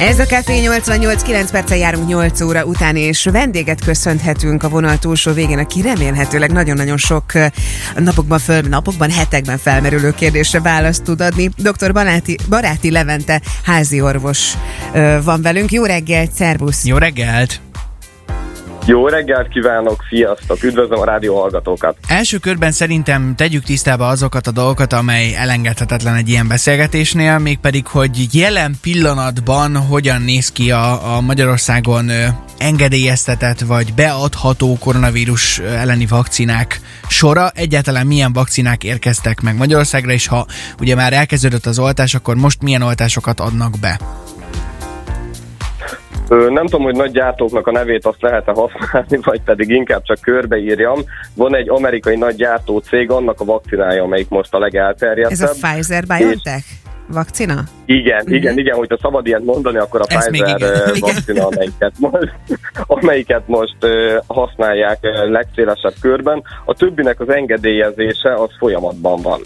Ez a Café 88, 9 perce járunk 8 óra után, és vendéget köszönhetünk a vonal túlsó végén, aki remélhetőleg nagyon-nagyon sok napokban, föl, napokban, hetekben felmerülő kérdésre választ tud adni. Dr. Baráti, Baráti Levente házi orvos van velünk. Jó reggelt, szervusz! Jó reggelt! Jó reggelt kívánok, sziasztok, üdvözlöm a rádió hallgatókat. Első körben szerintem tegyük tisztába azokat a dolgokat, amely elengedhetetlen egy ilyen beszélgetésnél, mégpedig, hogy jelen pillanatban hogyan néz ki a, a Magyarországon engedélyeztetett vagy beadható koronavírus elleni vakcinák sora. Egyáltalán milyen vakcinák érkeztek meg Magyarországra, és ha ugye már elkezdődött az oltás, akkor most milyen oltásokat adnak be? Nem tudom, hogy nagy gyártóknak a nevét azt lehet-e használni, vagy pedig inkább csak körbeírjam. Van egy amerikai nagy gyártó cég, annak a vakcinája, amelyik most a legelterjedtebb. Ez a Pfizer-BioNTech? vakcina? Igen, uh-huh. igen, igen, hogyha szabad ilyet mondani, akkor a Ezt Pfizer vakcina, amelyiket most, amelyiket most használják legszélesebb körben. A többinek az engedélyezése az folyamatban van.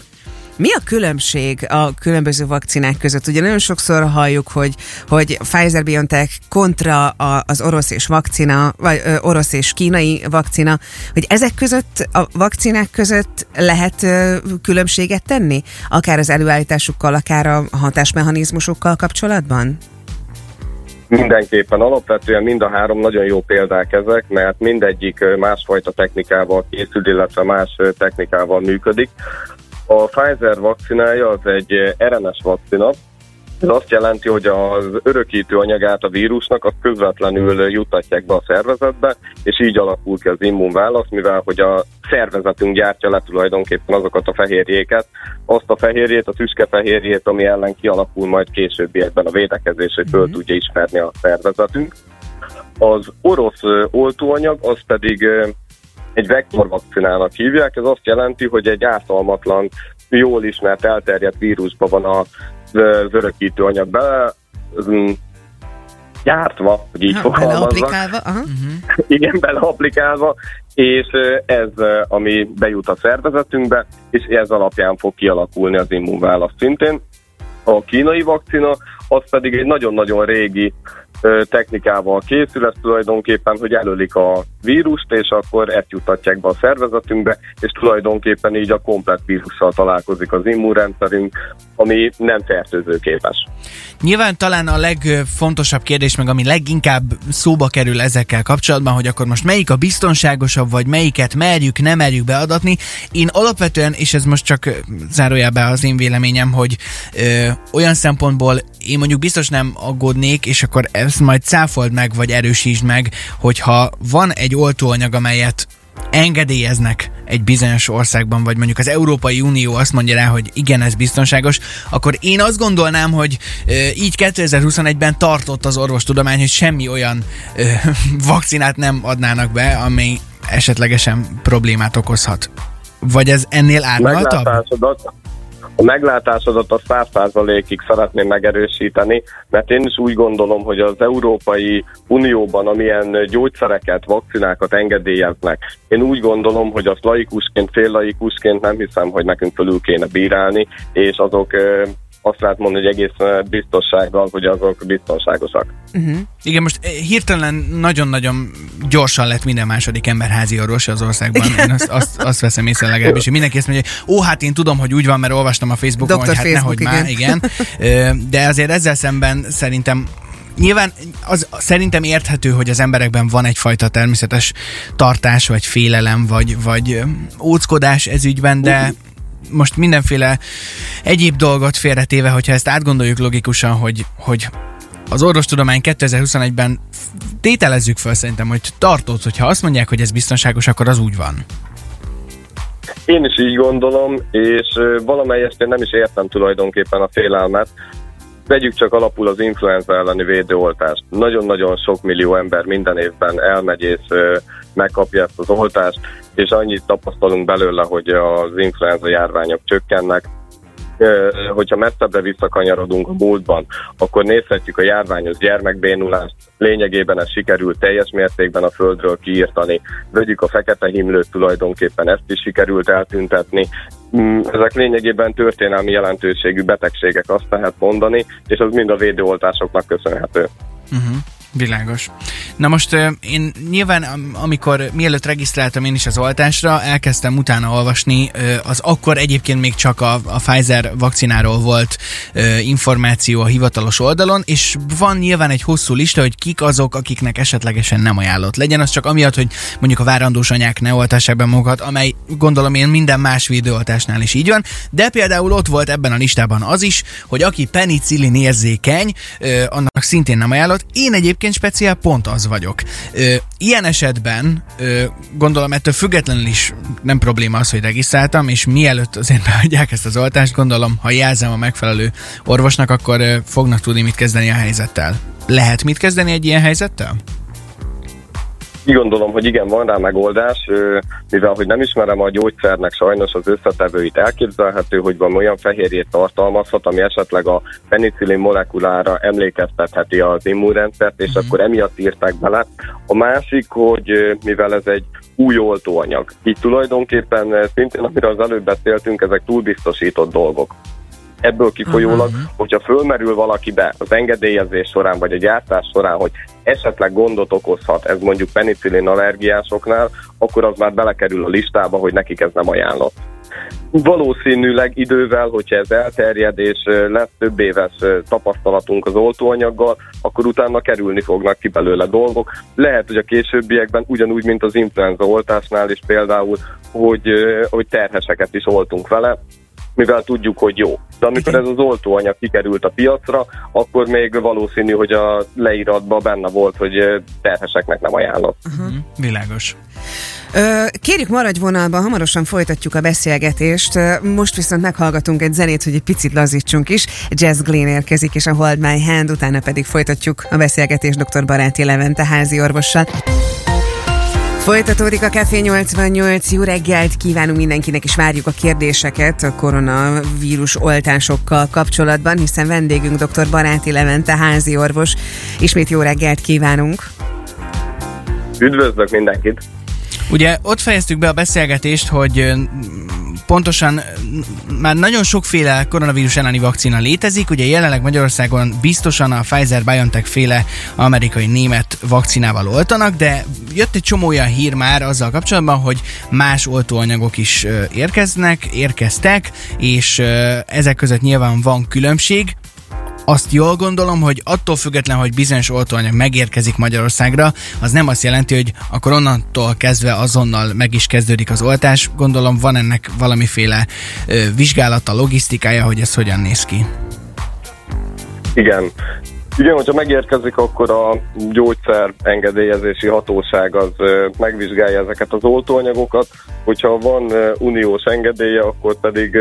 Mi a különbség a különböző vakcinák között? Ugye nagyon sokszor halljuk, hogy, hogy Pfizer-BioNTech kontra a, az orosz és vakcina, vagy ö, orosz és kínai vakcina, hogy ezek között, a vakcinák között lehet ö, különbséget tenni? Akár az előállításukkal, akár a hatásmechanizmusokkal kapcsolatban? Mindenképpen, alapvetően mind a három nagyon jó példák ezek, mert mindegyik másfajta technikával készül, illetve más technikával működik. A Pfizer vakcinája az egy RNS vakcina, ez azt jelenti, hogy az örökítő anyagát a vírusnak azt közvetlenül jutatják be a szervezetbe, és így alakul ki az immunválasz, mivel hogy a szervezetünk gyártja le tulajdonképpen azokat a fehérjéket, azt a fehérjét, a tüskefehérjét, ami ellen kialakul majd későbbiekben a védekezés, hogy föl mhm. tudja ismerni a szervezetünk. Az orosz oltóanyag az pedig egy vektorvakcinának hívják, ez azt jelenti, hogy egy ártalmatlan, jól ismert, elterjedt vírusban van a örökítő anyag bele, gyártva, hogy így fogalmazva. Uh-huh. Igen, beleaplikálva, és ez, ami bejut a szervezetünkbe, és ez alapján fog kialakulni az immunválasz szintén. A kínai vakcina, az pedig egy nagyon-nagyon régi technikával készül, ez tulajdonképpen, hogy előlik a vírust, és akkor ezt jutatják be a szervezetünkbe, és tulajdonképpen így a komplet vírussal találkozik az immunrendszerünk, ami nem fertőzőképes. Nyilván talán a legfontosabb kérdés, meg ami leginkább szóba kerül ezekkel kapcsolatban, hogy akkor most melyik a biztonságosabb, vagy melyiket merjük, nem merjük beadatni. Én alapvetően, és ez most csak zárójelben az én véleményem, hogy ö, olyan szempontból én mondjuk biztos nem aggódnék, és akkor ezt majd cáfold meg, vagy erősítsd meg, hogyha van egy oltóanyag, amelyet engedélyeznek egy bizonyos országban, vagy mondjuk az Európai Unió azt mondja rá, hogy igen, ez biztonságos, akkor én azt gondolnám, hogy e, így 2021-ben tartott az orvostudomány, hogy semmi olyan e, vakcinát nem adnának be, ami esetlegesen problémát okozhat. Vagy ez ennél árnyaltabb? A meglátásodat a száz százalékig szeretném megerősíteni, mert én is úgy gondolom, hogy az Európai Unióban, amilyen gyógyszereket, vakcinákat engedélyeznek, én úgy gondolom, hogy azt laikusként, fél laikusként nem hiszem, hogy nekünk fölül kéne bírálni, és azok azt lehet mondani, hogy egész biztossággal, hogy azok biztonságosak. Uh-huh. Igen, most eh, hirtelen nagyon-nagyon gyorsan lett minden második ember házi orvos az országban. Én azt, azt, azt veszem észre legalábbis, hogy mindenki ezt mondja, hogy ó, hát én tudom, hogy úgy van, mert olvastam a Facebookon, Dr. hogy hát Facebook, nehogy igen. már, igen. De azért ezzel szemben szerintem Nyilván az szerintem érthető, hogy az emberekben van egyfajta természetes tartás, vagy félelem, vagy, vagy óckodás ez ügyben, de uh-huh most mindenféle egyéb dolgot félretéve, hogyha ezt átgondoljuk logikusan, hogy, hogy az orvostudomány 2021-ben tételezzük fel szerintem, hogy tartott, hogyha azt mondják, hogy ez biztonságos, akkor az úgy van. Én is így gondolom, és valamelyest én nem is értem tulajdonképpen a félelmet. Vegyük csak alapul az influenza elleni védőoltást. Nagyon-nagyon sok millió ember minden évben elmegy és megkapja ezt az oltást, és annyit tapasztalunk belőle, hogy az influenza járványok csökkennek, hogyha messzebbre visszakanyarodunk a múltban, akkor nézhetjük a járványos gyermekbénulást, lényegében ez sikerült teljes mértékben a földről kiírtani, vegyük a fekete himlőt tulajdonképpen ezt is sikerült eltüntetni, mm, ezek lényegében történelmi jelentőségű betegségek, azt lehet mondani, és az mind a védőoltásoknak köszönhető. Uh-huh. Világos. Na most én nyilván, amikor mielőtt regisztráltam én is az oltásra, elkezdtem utána olvasni, az akkor egyébként még csak a, a Pfizer vakcináról volt információ a hivatalos oldalon, és van nyilván egy hosszú lista, hogy kik azok, akiknek esetlegesen nem ajánlott. Legyen az csak amiatt, hogy mondjuk a várandós anyák ne oltassák be magukat, amely gondolom én minden más védőoltásnál is így van, de például ott volt ebben a listában az is, hogy aki penicillin érzékeny, annak szintén nem ajánlott. Én egyébként speciál pont az vagyok. Ö, ilyen esetben ö, gondolom ettől függetlenül is nem probléma az, hogy regisztráltam, és mielőtt azért beadják ezt az oltást, gondolom, ha jelzem a megfelelő orvosnak, akkor ö, fognak tudni mit kezdeni a helyzettel. Lehet mit kezdeni egy ilyen helyzettel? Így gondolom, hogy igen, van rá megoldás, mivel hogy nem ismerem a gyógyszernek sajnos az összetevőit, elképzelhető, hogy van olyan fehérjét tartalmazhat, ami esetleg a penicillin molekulára emlékeztetheti az immunrendszert, és uh-huh. akkor emiatt írták bele. A másik, hogy mivel ez egy új oltóanyag, így tulajdonképpen szintén, amiről az előbb beszéltünk, ezek túlbiztosított dolgok. Ebből kifolyólag, uh-huh. hogyha fölmerül valakibe az engedélyezés során, vagy a gyártás során, hogy esetleg gondot okozhat, ez mondjuk penicillin allergiásoknál, akkor az már belekerül a listába, hogy nekik ez nem ajánlott. Valószínűleg idővel, hogyha ez elterjed és lesz több éves tapasztalatunk az oltóanyaggal, akkor utána kerülni fognak ki belőle dolgok. Lehet, hogy a későbbiekben ugyanúgy, mint az influenza oltásnál is például, hogy, hogy terheseket is oltunk vele, mivel tudjuk, hogy jó. De amikor ez az oltóanyag kikerült a piacra, akkor még valószínű, hogy a leíratban benne volt, hogy terheseknek nem ajánlott. Uh-huh. Világos. Kérjük maradj vonalban, hamarosan folytatjuk a beszélgetést. Most viszont meghallgatunk egy zenét, hogy egy picit lazítsunk is. Jazz Glenn érkezik, és a Hold My Hand, utána pedig folytatjuk a beszélgetést dr. Baráti Levente házi orvossal. Folytatódik a Café 88, jó reggelt kívánunk mindenkinek, és várjuk a kérdéseket a koronavírus oltásokkal kapcsolatban, hiszen vendégünk dr. Baráti Levente, házi orvos. Ismét jó reggelt kívánunk! Üdvözlök mindenkit! Ugye ott fejeztük be a beszélgetést, hogy pontosan már nagyon sokféle koronavírus elleni vakcina létezik, ugye jelenleg Magyarországon biztosan a Pfizer-BioNTech féle amerikai-német vakcinával oltanak, de jött egy csomó olyan hír már azzal kapcsolatban, hogy más oltóanyagok is érkeznek, érkeztek, és ezek között nyilván van különbség azt jól gondolom, hogy attól független, hogy bizonyos oltóanyag megérkezik Magyarországra, az nem azt jelenti, hogy akkor onnantól kezdve azonnal meg is kezdődik az oltás. Gondolom van ennek valamiféle ö, vizsgálata, logisztikája, hogy ez hogyan néz ki. Igen, igen, hogyha megérkezik, akkor a gyógyszer engedélyezési hatóság az megvizsgálja ezeket az oltóanyagokat, hogyha van uniós engedélye, akkor pedig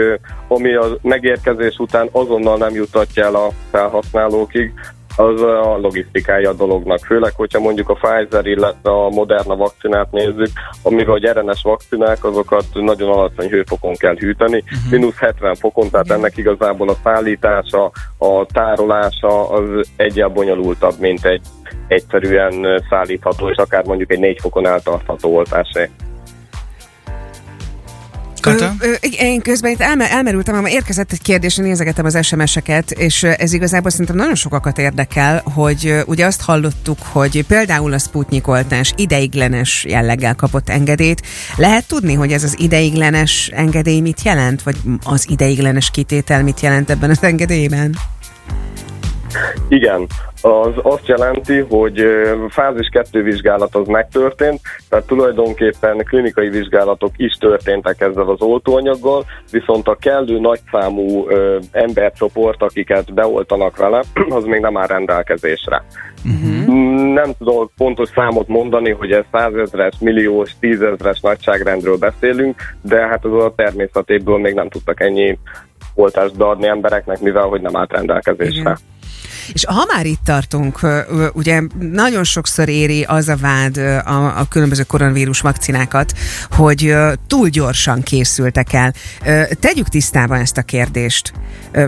ami a megérkezés után azonnal nem jutatja el a felhasználókig, az a logisztikája a dolognak. Főleg, hogyha mondjuk a Pfizer, illetve a Moderna vakcinát nézzük, amivel a RNS vakcinák, azokat nagyon alacsony hőfokon kell hűteni, uh-huh. mínusz 70 fokon, tehát ennek igazából a szállítása, a tárolása az egyel bonyolultabb, mint egy egyszerűen szállítható, és akár mondjuk egy 4 fokon eltartható oltásé. Kata? Ö, én közben itt elmer, elmerültem, mert érkezett egy kérdés, nézegetem az SMS-eket, és ez igazából szerintem nagyon sokakat érdekel, hogy ugye azt hallottuk, hogy például a Sputnik oltás ideiglenes jelleggel kapott engedélyt. Lehet tudni, hogy ez az ideiglenes engedély mit jelent, vagy az ideiglenes kitétel mit jelent ebben az engedélyben? Igen, az azt jelenti, hogy fázis 2 vizsgálat az megtörtént, tehát tulajdonképpen klinikai vizsgálatok is történtek ezzel az oltóanyaggal, viszont a kellő nagyszámú embercsoport, akiket beoltanak vele, az még nem áll rendelkezésre. Uh-huh. Nem tudok pontos számot mondani, hogy ez százezres, milliós, tízezres nagyságrendről beszélünk, de hát az a természetéből még nem tudtak ennyi oltást beadni embereknek, mivel hogy nem állt rendelkezésre. Uh-huh. És ha már itt tartunk, ugye nagyon sokszor éri az a vád a, a különböző koronavírus vakcinákat, hogy túl gyorsan készültek el. Tegyük tisztában ezt a kérdést,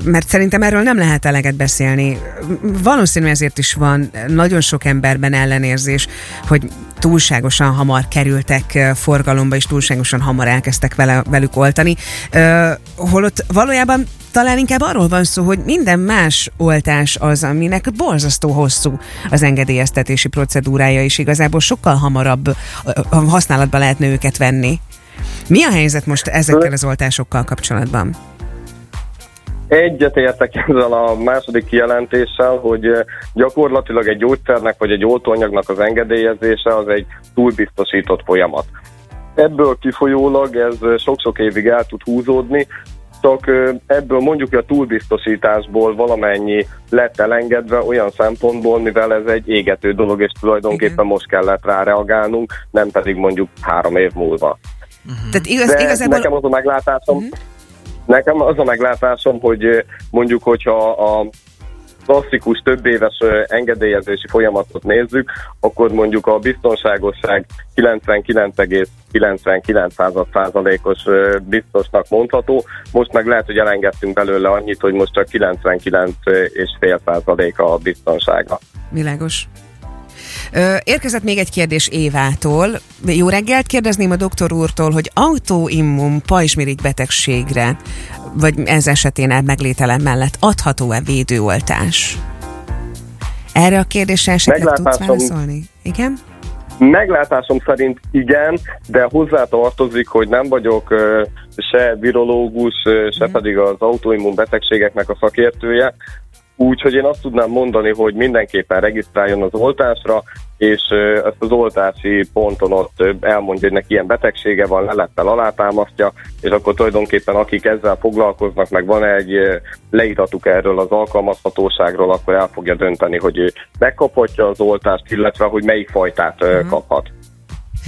mert szerintem erről nem lehet eleget beszélni. Valószínű ezért is van nagyon sok emberben ellenérzés, hogy túlságosan hamar kerültek forgalomba, és túlságosan hamar elkezdtek vele, velük oltani. Holott valójában talán inkább arról van szó, hogy minden más oltás az, aminek borzasztó hosszú az engedélyeztetési procedúrája, és igazából sokkal hamarabb használatba lehetne őket venni. Mi a helyzet most ezekkel az oltásokkal kapcsolatban? Egyetértek ezzel a második kijelentéssel, hogy gyakorlatilag egy gyógyszernek vagy egy oltóanyagnak az engedélyezése az egy túlbiztosított folyamat. Ebből kifolyólag ez sok-sok évig el tud húzódni, csak ebből mondjuk a túlbiztosításból valamennyi lett elengedve olyan szempontból, mivel ez egy égető dolog, és tulajdonképpen Igen. most kellett rá reagálnunk, nem pedig mondjuk három év múlva. Uh-huh. Tehát igaz, De igazából... nekem az a meglátásom, uh-huh. nekem az a meglátásom, hogy mondjuk, hogyha a klasszikus több éves engedélyezési folyamatot nézzük, akkor mondjuk a biztonságosság 99,99%-os biztosnak mondható. Most meg lehet, hogy elengedtünk belőle annyit, hogy most csak 99,5% a biztonsága. Világos. Érkezett még egy kérdés Évától. Jó reggelt kérdezném a doktor úrtól, hogy autoimmun pajzsmirigy betegségre vagy ez esetén meglételem mellett adható-e védőoltás? Erre a kérdésre esetleg tudsz válaszolni? Igen? Meglátásom szerint igen, de hozzá tartozik, hogy nem vagyok se virológus, se pedig az autoimmun betegségeknek a szakértője, Úgyhogy én azt tudnám mondani, hogy mindenképpen regisztráljon az oltásra, és ezt az oltási ponton ott elmondja, hogy neki ilyen betegsége van, lelettel alátámasztja, és akkor tulajdonképpen akik ezzel foglalkoznak, meg van egy leíratuk erről az alkalmazhatóságról, akkor el fogja dönteni, hogy ő megkaphatja az oltást, illetve hogy melyik fajtát uh-huh. kaphat.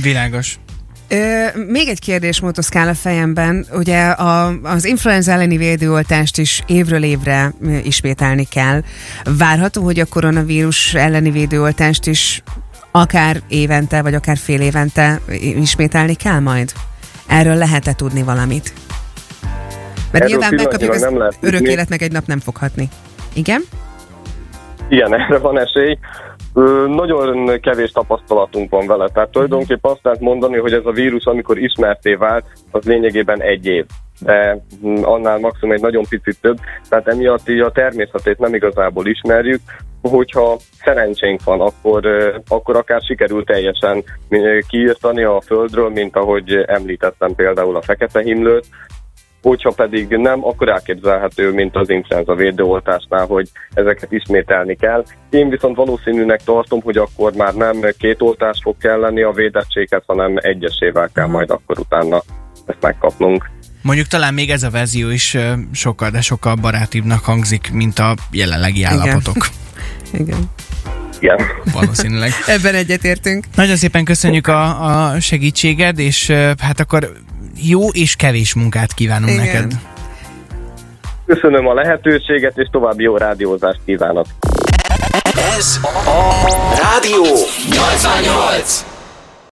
Világos. Ö, még egy kérdés motoszkál a fejemben. Ugye a, az influenza elleni védőoltást is évről évre ismételni kell. Várható, hogy a koronavírus elleni védőoltást is akár évente, vagy akár fél évente ismételni kell majd? Erről lehet-e tudni valamit? Mert Erről nyilván megkapjuk az örök élet meg egy nap nem foghatni. Igen? Igen, erre van esély. Nagyon kevés tapasztalatunk van vele, tehát tulajdonképpen azt lehet mondani, hogy ez a vírus, amikor ismerté vált, az lényegében egy év. De hm, annál maximum egy nagyon picit több, tehát emiatt így a természetét nem igazából ismerjük, hogyha szerencsénk van, akkor, akkor akár sikerül teljesen kiírtani a földről, mint ahogy említettem például a fekete himlőt, hogyha pedig nem, akkor elképzelhető, mint az influenza védőoltásnál, hogy ezeket ismételni kell. Én viszont valószínűnek tartom, hogy akkor már nem két oltás fog kelleni a védettséget, hanem egyesével kell majd akkor utána ezt megkapnunk. Mondjuk talán még ez a verzió is sokkal, de sokkal barátibbnak hangzik, mint a jelenlegi állapotok. Igen. Igen. Valószínűleg. Ebben egyetértünk. Nagyon szépen köszönjük a, a segítséged, és hát akkor jó és kevés munkát kívánunk Igen. neked. Köszönöm a lehetőséget, és további jó rádiózást kívánok. Ez a Rádió 88!